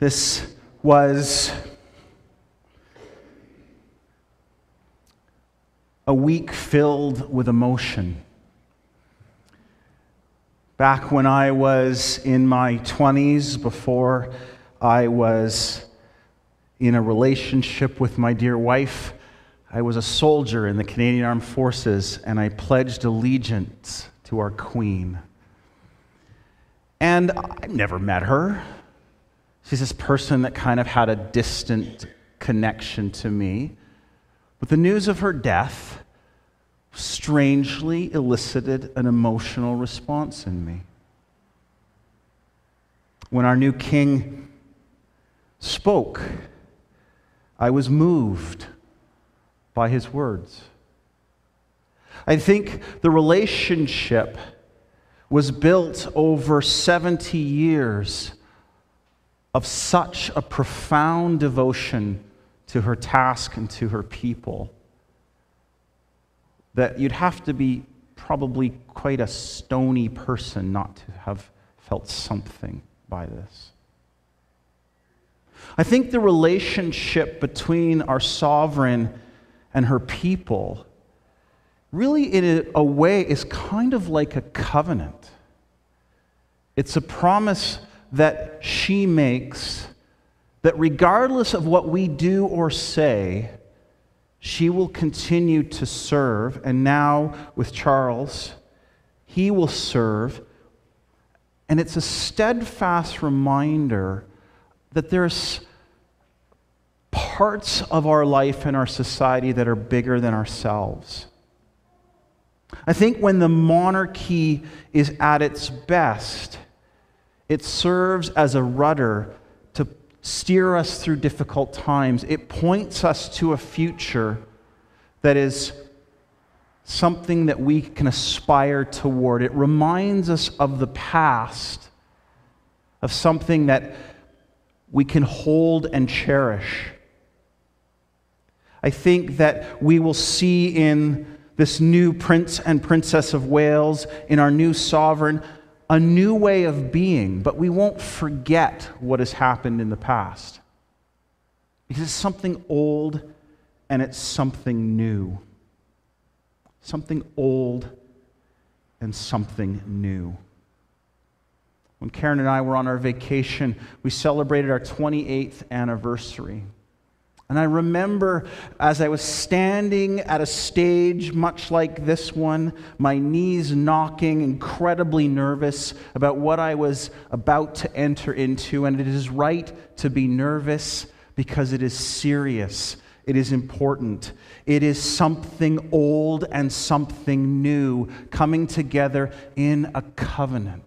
This was a week filled with emotion. Back when I was in my 20s, before I was in a relationship with my dear wife, I was a soldier in the Canadian Armed Forces and I pledged allegiance to our Queen. And I never met her. She's this person that kind of had a distant connection to me. But the news of her death strangely elicited an emotional response in me. When our new king spoke, I was moved by his words. I think the relationship was built over 70 years of such a profound devotion to her task and to her people that you'd have to be probably quite a stony person not to have felt something by this. I think the relationship between our sovereign and her people really, in a way, is kind of like a covenant. It's a promise that she makes that regardless of what we do or say, she will continue to serve. And now with Charles, he will serve. And it's a steadfast reminder that there's parts of our life and our society that are bigger than ourselves. I think when the monarchy is at its best, it serves as a rudder to steer us through difficult times. It points us to a future that is something that we can aspire toward. It reminds us of the past, of something that we can hold and cherish. I think that we will see in this new Prince and Princess of Wales, in our new sovereign, a new way of being, but we won't forget what has happened in the past. Because it's something old and it's something new. Something old and something new. When Karen and I were on our vacation, we celebrated our 28th anniversary. And I remember as I was standing at a stage much like this one, my knees knocking, incredibly nervous about what I was about to enter into. And it is right to be nervous because it is serious, it is important. It is something old and something new coming together in a covenant,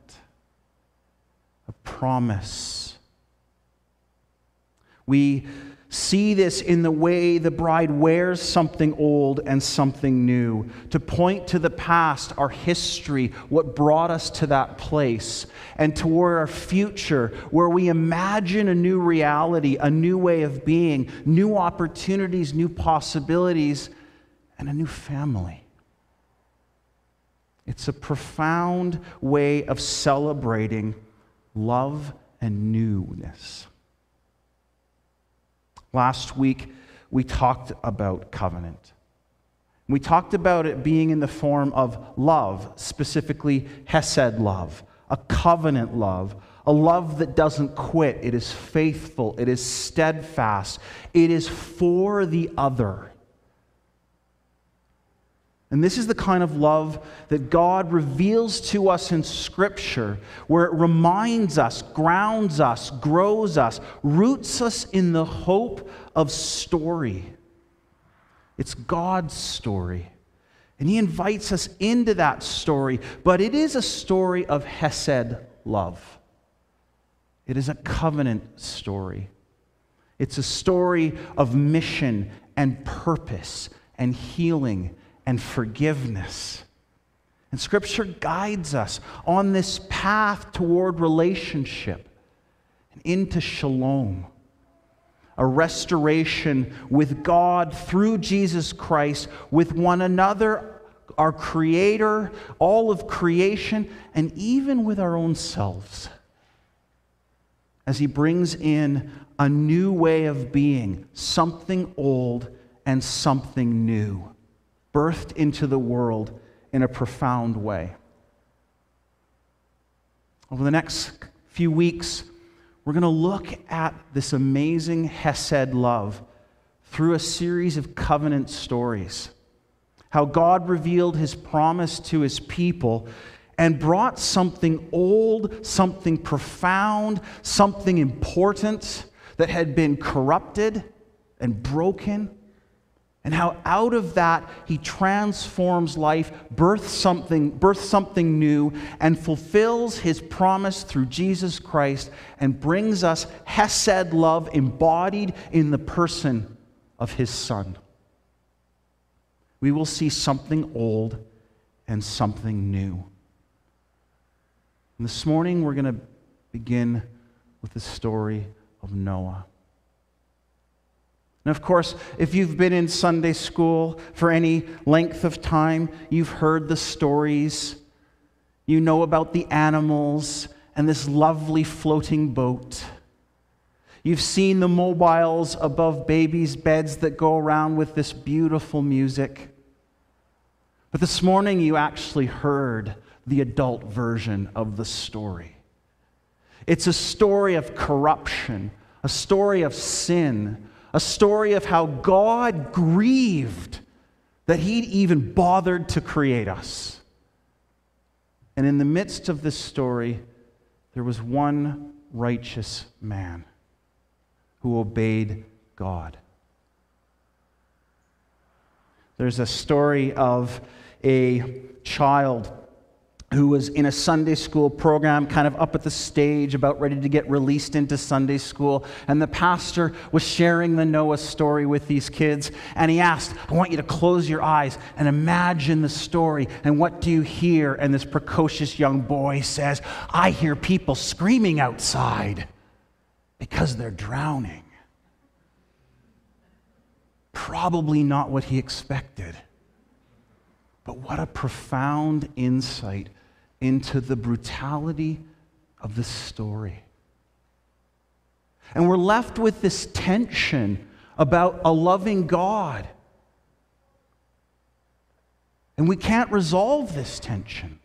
a promise. We see this in the way the bride wears something old and something new, to point to the past, our history, what brought us to that place, and toward our future, where we imagine a new reality, a new way of being, new opportunities, new possibilities, and a new family. It's a profound way of celebrating love and newness. Last week, we talked about covenant. We talked about it being in the form of love, specifically Hesed love, a covenant love, a love that doesn't quit. It is faithful, it is steadfast, it is for the other. And this is the kind of love that God reveals to us in Scripture, where it reminds us, grounds us, grows us, roots us in the hope of story. It's God's story. And He invites us into that story, but it is a story of Hesed love. It is a covenant story. It's a story of mission and purpose and healing and forgiveness. And Scripture guides us on this path toward relationship and into shalom, a restoration with God through Jesus Christ, with one another, our Creator, all of creation, and even with our own selves. as he brings in a new way of being, something old and something new, birthed into the world in a profound way. Over the next few weeks, we're going to look at this amazing Hesed love through a series of covenant stories. How God revealed his promise to his people and brought something old, something profound, something important that had been corrupted and broken and how out of that he transforms life, births something, births something new, and fulfills his promise through Jesus Christ and brings us Hesed love embodied in the person of his Son. We will see something old and something new. And this morning we're going to begin with the story of Noah. And of course, if you've been in Sunday school for any length of time, you've heard the stories. You know about the animals and this lovely floating boat. You've seen the mobiles above babies' beds that go around with this beautiful music. But this morning, you actually heard the adult version of the story. It's a story of corruption, a story of sin, a story of how God grieved that He'd even bothered to create us. And in the midst of this story, there was one righteous man who obeyed God. There's a story of a child who was in a Sunday school program, kind of up at the stage, about ready to get released into Sunday school. And the pastor was sharing the Noah story with these kids. And he asked, I want you to close your eyes and imagine the story. And what do you hear? And this precocious young boy says, I hear people screaming outside because they're drowning. Probably not what he expected. But what a profound insight into the brutality of the story. And we're left with this tension about a loving God. And we can't resolve this tension.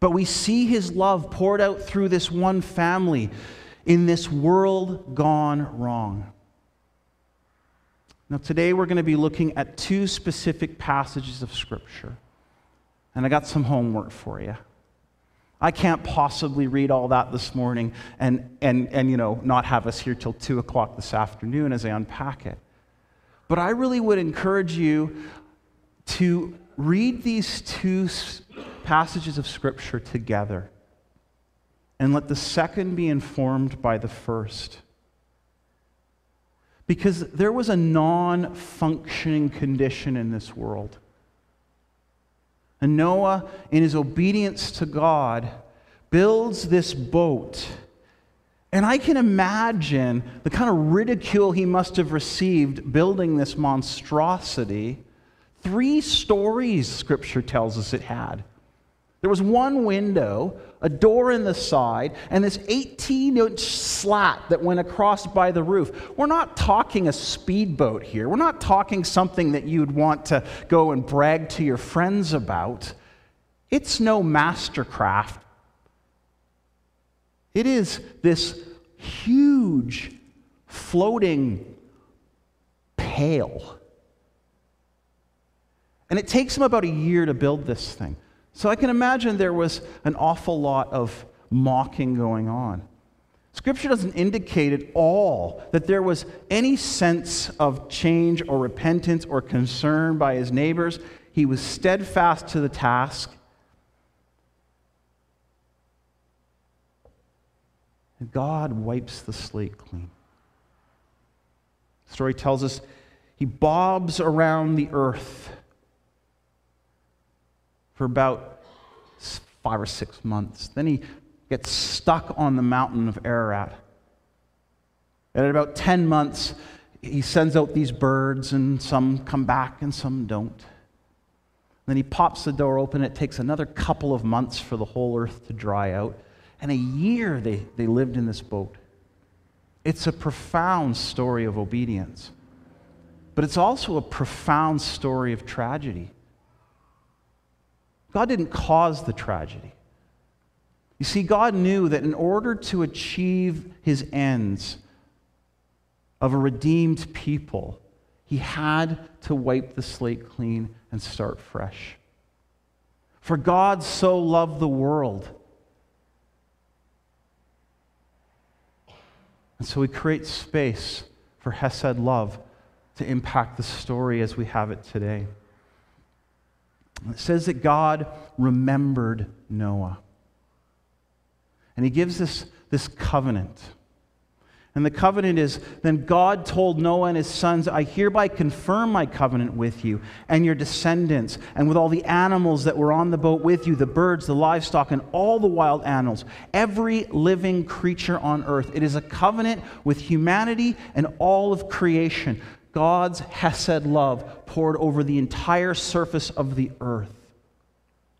But we see his love poured out through this one family in this world gone wrong. Now, today we're going to be looking at two specific passages of Scripture. And I got some homework for you. I can't possibly read all that this morning and, and, and you know, not have us here till 2 o'clock this afternoon as I unpack it. But I really would encourage you to read these two passages of Scripture together and let the second be informed by the first. Because there was a non functioning condition in this world. And Noah, in his obedience to God, builds this boat. And I can imagine the kind of ridicule he must have received building this monstrosity. Three stories, scripture tells us it had. There was one window, a door in the side, and this 18 inch slat that went across by the roof. We're not talking a speedboat here. We're not talking something that you'd want to go and brag to your friends about. It's no mastercraft. It is this huge floating pail. And it takes them about a year to build this thing. So I can imagine there was an awful lot of mocking going on. Scripture doesn't indicate at all that there was any sense of change or repentance or concern by his neighbors. He was steadfast to the task. And God wipes the slate clean. The story tells us he bobs around the earth for about five or six months. Then he gets stuck on the mountain of Ararat. And at about 10 months, he sends out these birds, and some come back and some don't. Then he pops the door open. It takes another couple of months for the whole earth to dry out. and a year they, they lived in this boat. It's a profound story of obedience, but it's also a profound story of tragedy. God didn't cause the tragedy. You see, God knew that in order to achieve his ends of a redeemed people, he had to wipe the slate clean and start fresh. For God so loved the world. And so he creates space for Hesed love to impact the story as we have it today. It says that God remembered Noah. And he gives us this covenant. And the covenant is then God told Noah and his sons, I hereby confirm my covenant with you and your descendants, and with all the animals that were on the boat with you, the birds, the livestock, and all the wild animals, every living creature on earth. It is a covenant with humanity and all of creation. God's Hesed love poured over the entire surface of the earth.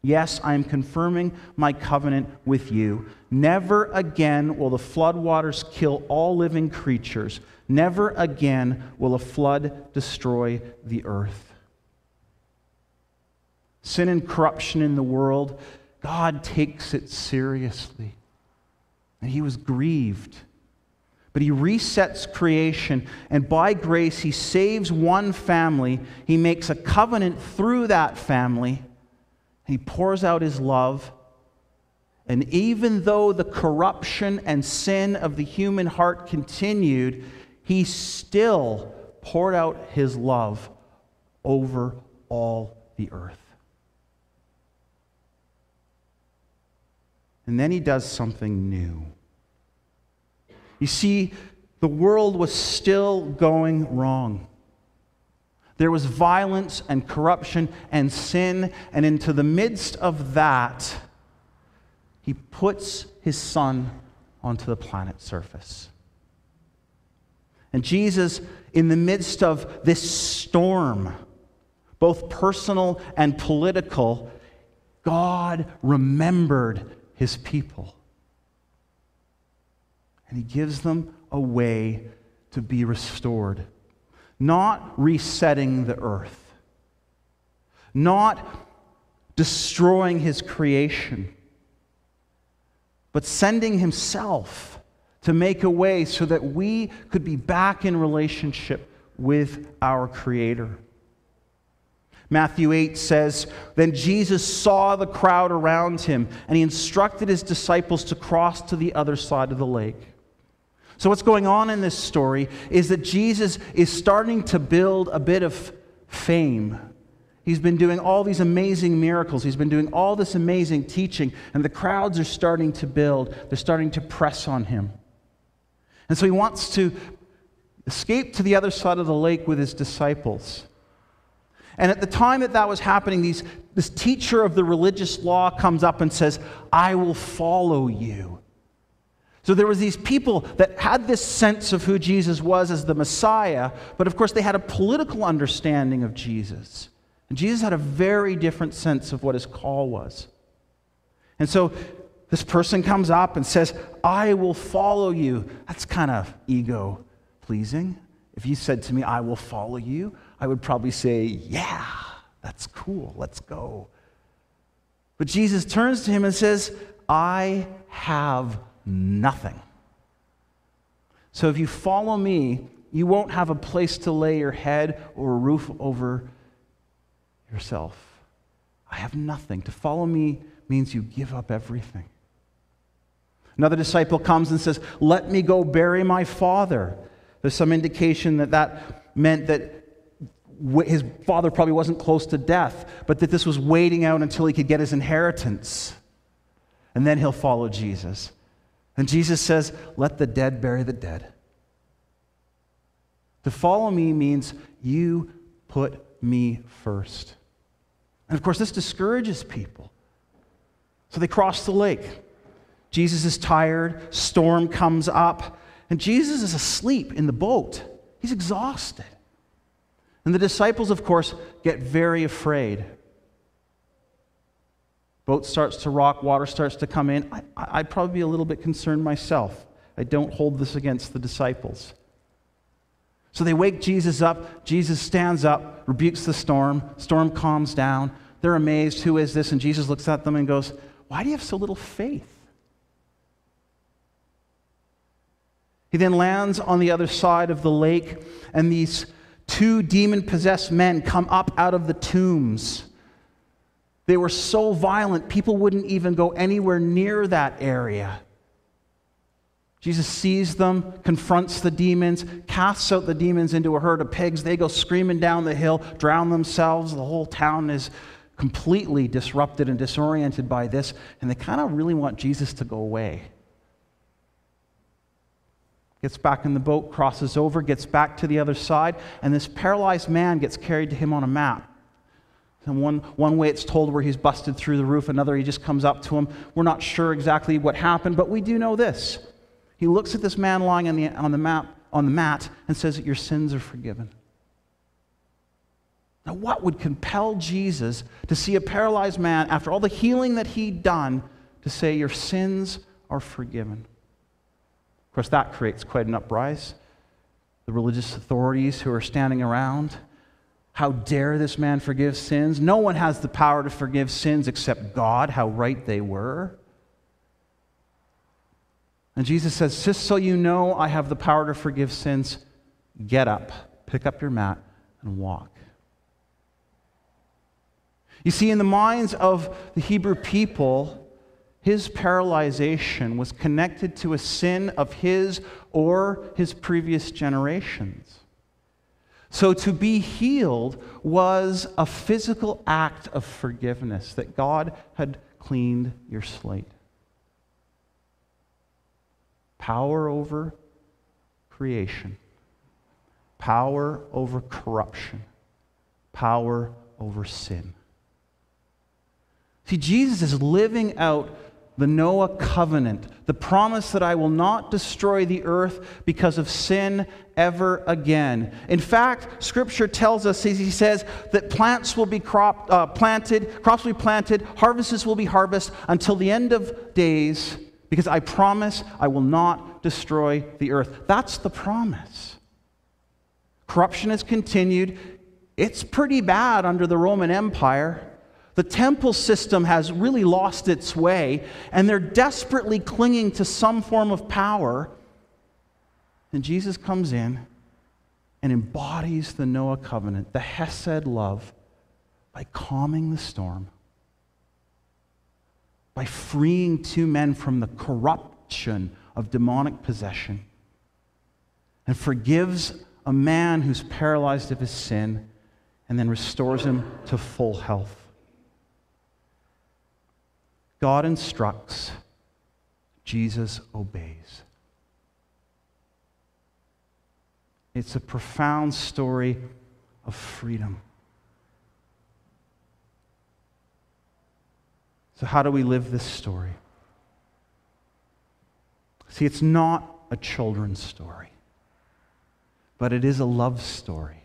Yes, I am confirming my covenant with you. Never again will the floodwaters kill all living creatures. Never again will a flood destroy the earth. Sin and corruption in the world, God takes it seriously. And he was grieved. But he resets creation, and by grace, he saves one family. He makes a covenant through that family he pours out his love. And even though the corruption and sin of the human heart continued, he still poured out his love over all the earth. And then he does something new. You see, the world was still going wrong. There was violence and corruption and sin, and into the midst of that, he puts his son onto the planet's surface. And Jesus, in the midst of this storm, both personal and political, God remembered his people. And he gives them a way to be restored not resetting the earth, not destroying his creation, but sending himself to make a way so that we could be back in relationship with our Creator. Matthew 8 says, Then Jesus saw the crowd around him, and he instructed his disciples to cross to the other side of the lake. So, what's going on in this story is that Jesus is starting to build a bit of fame. He's been doing all these amazing miracles. He's been doing all this amazing teaching, and the crowds are starting to build. They're starting to press on him. And so he wants to escape to the other side of the lake with his disciples. And at the time that that was happening, these, this teacher of the religious law comes up and says, I will follow you. So there was these people that had this sense of who Jesus was as the Messiah, but of course they had a political understanding of Jesus. And Jesus had a very different sense of what his call was. And so this person comes up and says, I will follow you. That's kind of ego pleasing. If you said to me, I will follow you, I would probably say, Yeah, that's cool. Let's go. But Jesus turns to him and says, I have nothing. So if you follow me, you won't have a place to lay your head or a roof over yourself. I have nothing. To follow me means you give up everything. Another disciple comes and says, Let me go bury my father. There's some indication that that meant that his father probably wasn't close to death, but that this was waiting out until he could get his inheritance. And then he'll follow Jesus. And Jesus says, Let the dead bury the dead. To follow me means you put me first. And of course, this discourages people. So they cross the lake. Jesus is tired, storm comes up, and Jesus is asleep in the boat. He's exhausted. And the disciples, of course, get very afraid. Boat starts to rock, water starts to come in, I, I'd probably be a little bit concerned myself. I don't hold this against the disciples. So they wake Jesus up. Jesus stands up, rebukes the storm. Storm calms down. They're amazed. Who is this? And Jesus looks at them and goes, Why do you have so little faith? He then lands on the other side of the lake, and these two demon possessed men come up out of the tombs. They were so violent, people wouldn't even go anywhere near that area. Jesus sees them, confronts the demons, casts out the demons into a herd of pigs. They go screaming down the hill, drown themselves. The whole town is completely disrupted and disoriented by this, and they kind of really want Jesus to go away. Gets back in the boat, crosses over, gets back to the other side, and this paralyzed man gets carried to him on a mat. And one, one way it's told where he's busted through the roof, another he just comes up to him. We're not sure exactly what happened, but we do know this he looks at this man lying on the, on the, map, on the mat and says that your sins are forgiven. Now, what would compel Jesus to see a paralyzed man, after all the healing that he'd done, to say, Your sins are forgiven? Of course, that creates quite an uprising. The religious authorities who are standing around, how dare this man forgive sins? No one has the power to forgive sins except God, how right they were. And Jesus says, Just so you know I have the power to forgive sins, get up, pick up your mat, and walk. You see, in the minds of the Hebrew people, his paralyzation was connected to a sin of his or his previous generations. So to be healed was a physical act of forgiveness, that God had cleaned your slate. Power over creation, power over corruption, power over sin. See, Jesus is living out the Noah covenant, the promise that I will not destroy the earth because of sin ever again. In fact, Scripture tells us, he says, that plants will be crop, uh, planted, crops will be planted, harvests will be harvested until the end of days because I promise I will not destroy the earth. That's the promise. Corruption has continued. It's pretty bad under the Roman Empire. The temple system has really lost its way, and they're desperately clinging to some form of power. And Jesus comes in and embodies the Noah covenant, the Hesed love, by calming the storm by freeing two men from the corruption of demonic possession and forgives a man who's paralyzed of his sin and then restores him to full health. God instructs, Jesus obeys. It's a profound story of freedom. So, how do we live this story? See, it's not a children's story, but it is a love story.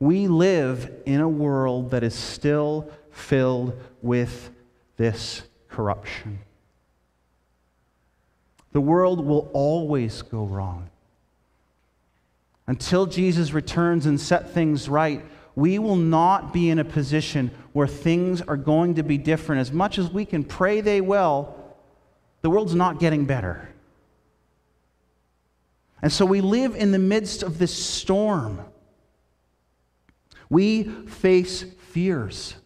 We live in a world that is still filled with this corruption. The world will always go wrong. Until Jesus returns and set things right, we will not be in a position where things are going to be different. As much as we can pray they will, the world's not getting better. And so we live in the midst of this storm. We face fears.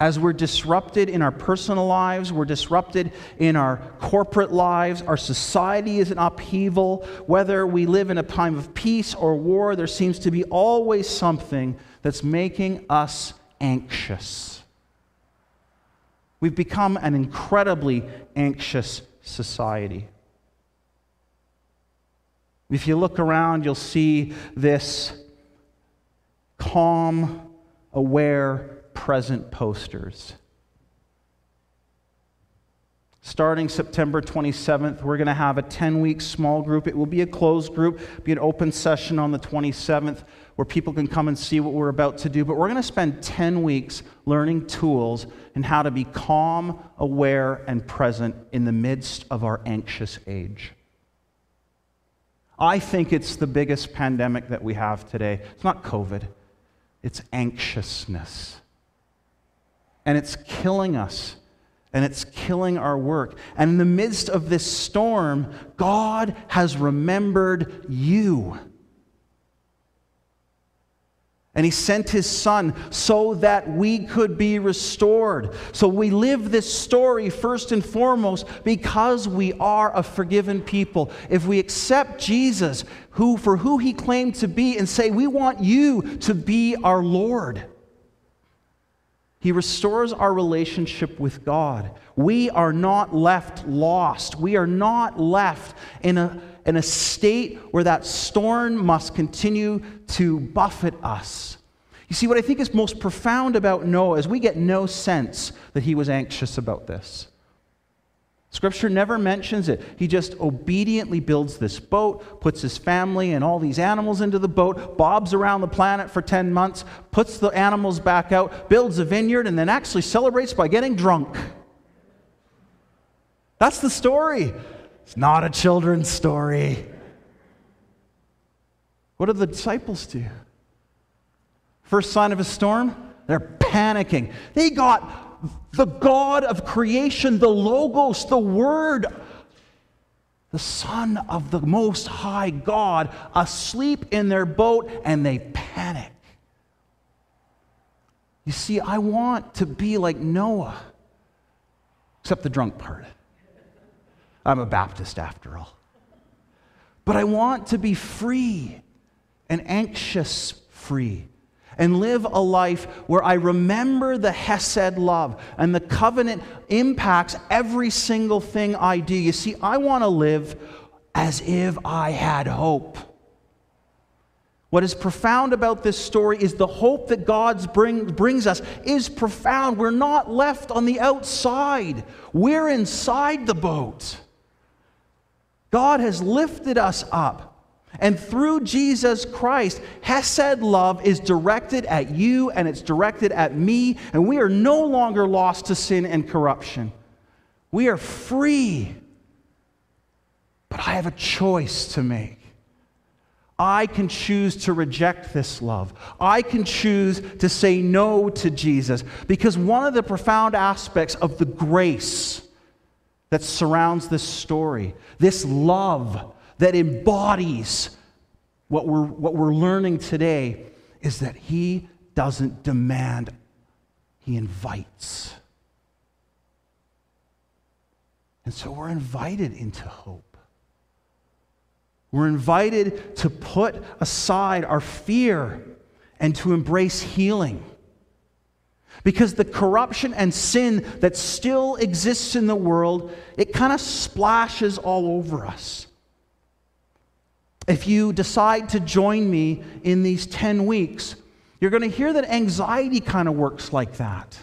As we're disrupted in our personal lives, we're disrupted in our corporate lives, our society is in upheaval. Whether we live in a time of peace or war, there seems to be always something that's making us anxious. We've become an incredibly anxious society. If you look around, you'll see this calm, aware, present posters. Starting September 27th, we're going to have a 10 week small group. It will be a closed group, be an open session on the 27th where people can come and see what we're about to do. But we're going to spend 10 weeks learning tools and how to be calm, aware, and present in the midst of our anxious age. I think it's the biggest pandemic that we have today. It's not COVID, it's anxiousness. And it's killing us, and it's killing our work. And in the midst of this storm, God has remembered you. And he sent his son so that we could be restored. So we live this story first and foremost because we are a forgiven people. If we accept Jesus who for who he claimed to be and say we want you to be our Lord. He restores our relationship with God. We are not left lost. We are not left in a in a state where that storm must continue to buffet us. You see, what I think is most profound about Noah is we get no sense that he was anxious about this. Scripture never mentions it. He just obediently builds this boat, puts his family and all these animals into the boat, bobs around the planet for 10 months, puts the animals back out, builds a vineyard, and then actually celebrates by getting drunk. That's the story. It's not a children's story. What do the disciples do? First sign of a storm, they're panicking. They got the God of creation, the Logos, the Word, the Son of the Most High God, asleep in their boat, and they panic. You see, I want to be like Noah, except the drunk part. I'm a Baptist after all. But I want to be free and anxious free and live a life where I remember the Hesed love and the covenant impacts every single thing I do. You see, I want to live as if I had hope. What is profound about this story is the hope that God bring, brings us is profound. We're not left on the outside, we're inside the boat. God has lifted us up. And through Jesus Christ, Hesed love is directed at you and it's directed at me, and we are no longer lost to sin and corruption. We are free. But I have a choice to make. I can choose to reject this love. I can choose to say no to Jesus. Because one of the profound aspects of the grace that surrounds this story, this love that embodies what we're, what we're learning today, is that He doesn't demand, He invites. And so we're invited into hope. We're invited to put aside our fear and to embrace healing. Because the corruption and sin that still exists in the world, it kind of splashes all over us. If you decide to join me in these 10 weeks, you're going to hear that anxiety kind of works like that.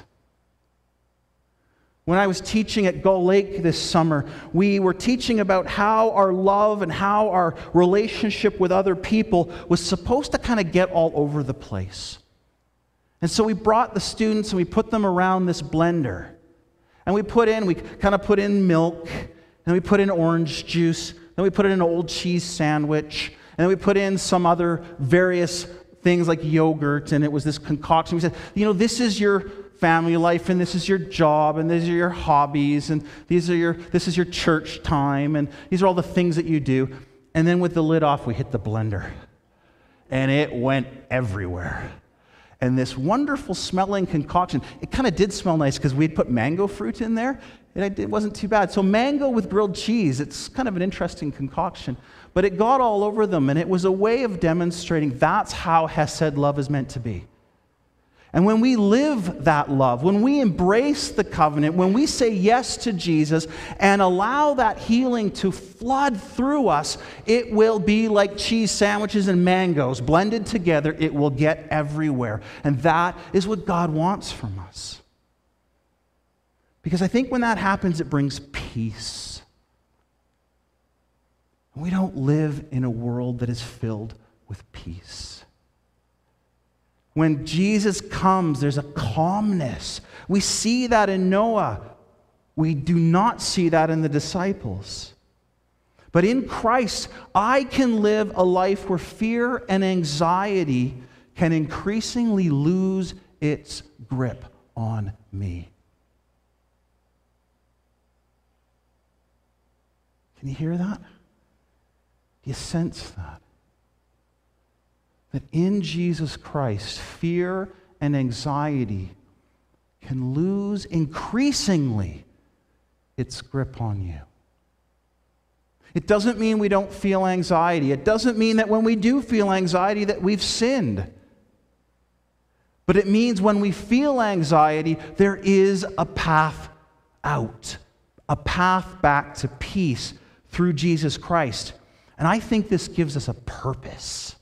When I was teaching at Gull Lake this summer, we were teaching about how our love and how our relationship with other people was supposed to kind of get all over the place. And so we brought the students and we put them around this blender. And we put in, we kind of put in milk, and we put in orange juice, then we put in an old cheese sandwich, and then we put in some other various things like yogurt, and it was this concoction. We said, you know, this is your family life, and this is your job, and these are your hobbies, and these are your, this is your church time, and these are all the things that you do. And then with the lid off, we hit the blender, and it went everywhere and this wonderful smelling concoction. It kind of did smell nice because we'd put mango fruit in there. And it wasn't too bad. So, mango with grilled cheese, it's kind of an interesting concoction. But it got all over them, and it was a way of demonstrating that's how Hesed love is meant to be. And when we live that love, when we embrace the covenant, when we say yes to Jesus and allow that healing to flood through us, it will be like cheese sandwiches and mangoes blended together. It will get everywhere. And that is what God wants from us. Because I think when that happens, it brings peace. We don't live in a world that is filled with peace. When Jesus comes, there's a calmness. We see that in Noah. We do not see that in the disciples. But in Christ, I can live a life where fear and anxiety can increasingly lose its grip on me. Can you hear that? Do you sense that? That in Jesus Christ, fear and anxiety can lose increasingly its grip on you. It doesn't mean we don't feel anxiety. It doesn't mean that when we do feel anxiety that we've sinned. But it means when we feel anxiety, there is a path out, a path back to peace through Jesus Christ. And I think this gives us a purpose.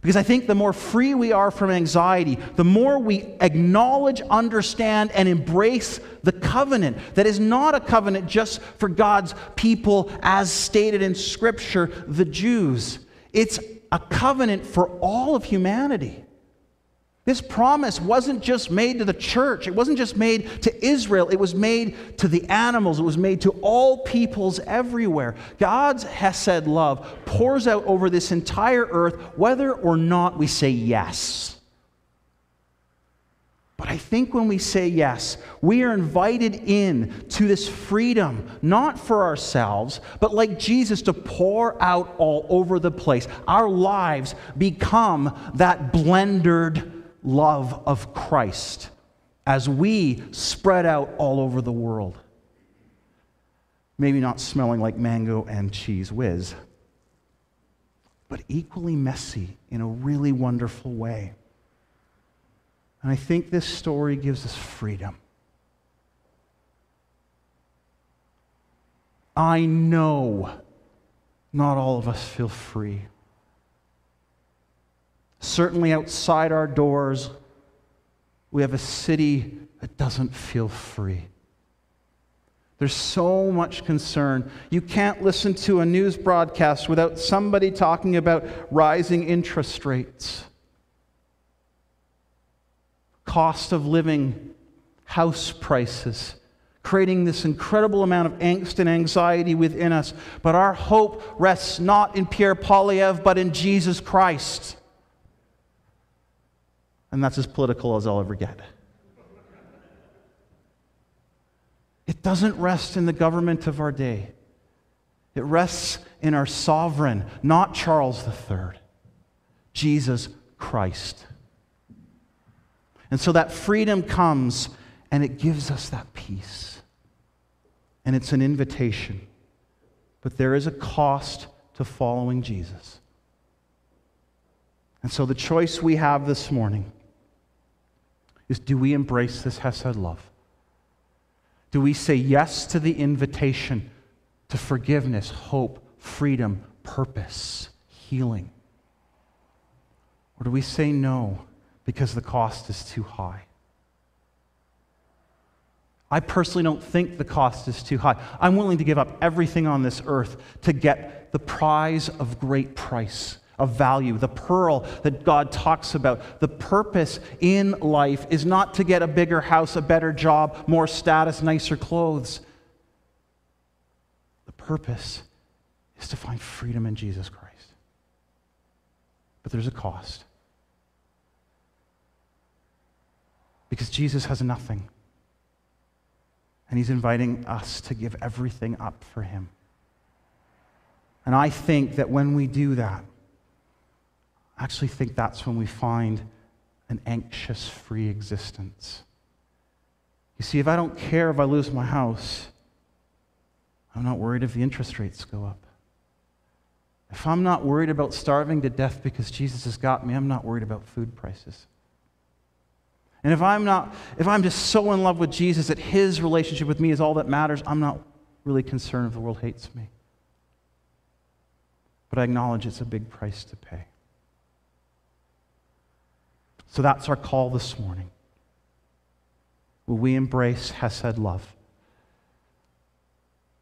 Because I think the more free we are from anxiety, the more we acknowledge, understand, and embrace the covenant that is not a covenant just for God's people as stated in Scripture, the Jews. It's a covenant for all of humanity. This promise wasn't just made to the church, it wasn't just made to Israel, it was made to the animals, it was made to all peoples everywhere. God's Hesed love pours out over this entire earth, whether or not we say yes. But I think when we say yes, we are invited in to this freedom, not for ourselves, but like Jesus to pour out all over the place. Our lives become that blendered love of Christ as we spread out all over the world. Maybe not smelling like mango and Cheez Whiz, but equally messy in a really wonderful way. And I think this story gives us freedom. I know not all of us feel free. Certainly outside our doors, we have a city that doesn't feel free. There's so much concern. You can't listen to a news broadcast without somebody talking about rising interest rates, cost of living, house prices, creating this incredible amount of angst and anxiety within us. But our hope rests not in Pierre Poilievre, but in Jesus Christ and that's as political as I'll ever get. It doesn't rest in the government of our day. It rests in our sovereign, not Charles III, Jesus Christ. And so that freedom comes and it gives us that peace. And it's an invitation. But there is a cost to following Jesus. And so the choice we have this morning is do we embrace this Hesed love? Do we say yes to the invitation to forgiveness, hope, freedom, purpose, healing? Or do we say no because the cost is too high? I personally don't think the cost is too high. I'm willing to give up everything on this earth to get the prize of great price of value, the pearl that God talks about. The purpose in life is not to get a bigger house, a better job, more status, nicer clothes. The purpose is to find freedom in Jesus Christ. But there's a cost. Because Jesus has nothing. And he's inviting us to give everything up for him. And I think that when we do that, I actually think that's when we find an anxious free existence. You see, if I don't care if I lose my house, I'm not worried if the interest rates go up. If I'm not worried about starving to death because Jesus has got me, I'm not worried about food prices. And if I'm not if I'm just so in love with Jesus that his relationship with me is all that matters, I'm not really concerned if the world hates me. But I acknowledge it's a big price to pay. So that's our call this morning. Will we embrace Hesed love?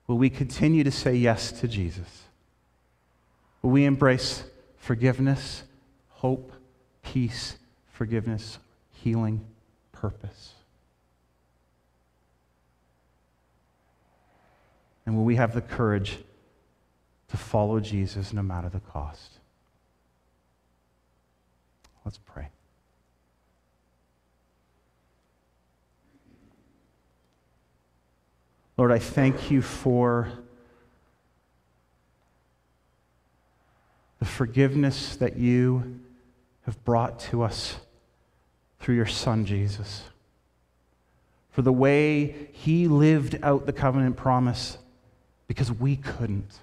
Will we continue to say yes to Jesus? Will we embrace forgiveness, hope, peace, forgiveness, healing, purpose? And will we have the courage to follow Jesus no matter the cost? Let's pray. Lord, I thank you for the forgiveness that you have brought to us through your Son, Jesus. For the way he lived out the covenant promise because we couldn't.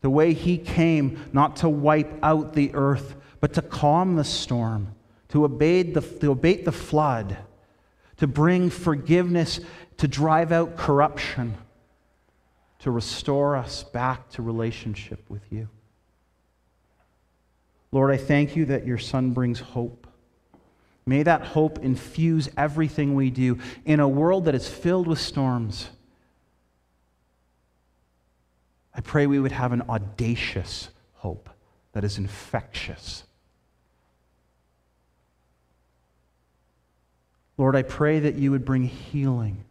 The way he came not to wipe out the earth, but to calm the storm, to abate the, to abate the flood, to bring forgiveness, to drive out corruption, to restore us back to relationship with you. Lord, I thank you that your Son brings hope. May that hope infuse everything we do in a world that is filled with storms. I pray we would have an audacious hope that is infectious. Lord, I pray that you would bring healing.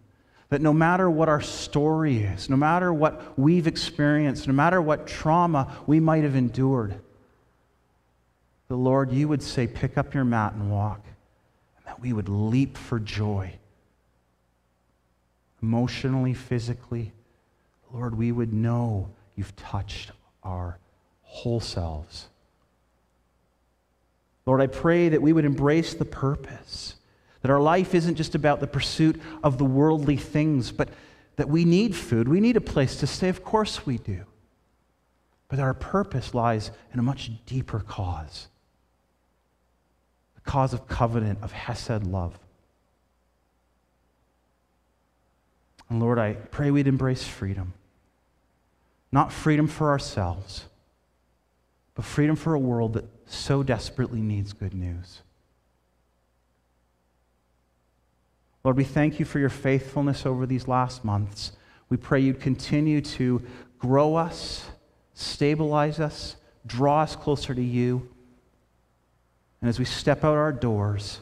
That no matter what our story is, no matter what we've experienced, no matter what trauma we might have endured, the Lord, you would say, pick up your mat and walk. And that we would leap for joy. Emotionally, physically. Lord, we would know you've touched our whole selves. Lord, I pray that we would embrace the purpose, that our life isn't just about the pursuit of the worldly things, but that we need food. We need a place to stay. Of course we do. But our purpose lies in a much deeper cause the cause of covenant, of Hesed love. And Lord, I pray we'd embrace freedom. Not freedom for ourselves, but freedom for a world that so desperately needs good news. Lord, we thank you for your faithfulness over these last months. We pray you'd continue to grow us, stabilize us, draw us closer to you. And as we step out our doors,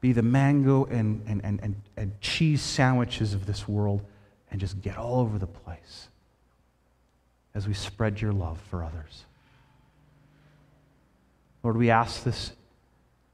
be the mango and, and, and, and, and cheese sandwiches of this world and just get all over the place as we spread your love for others. Lord, we ask this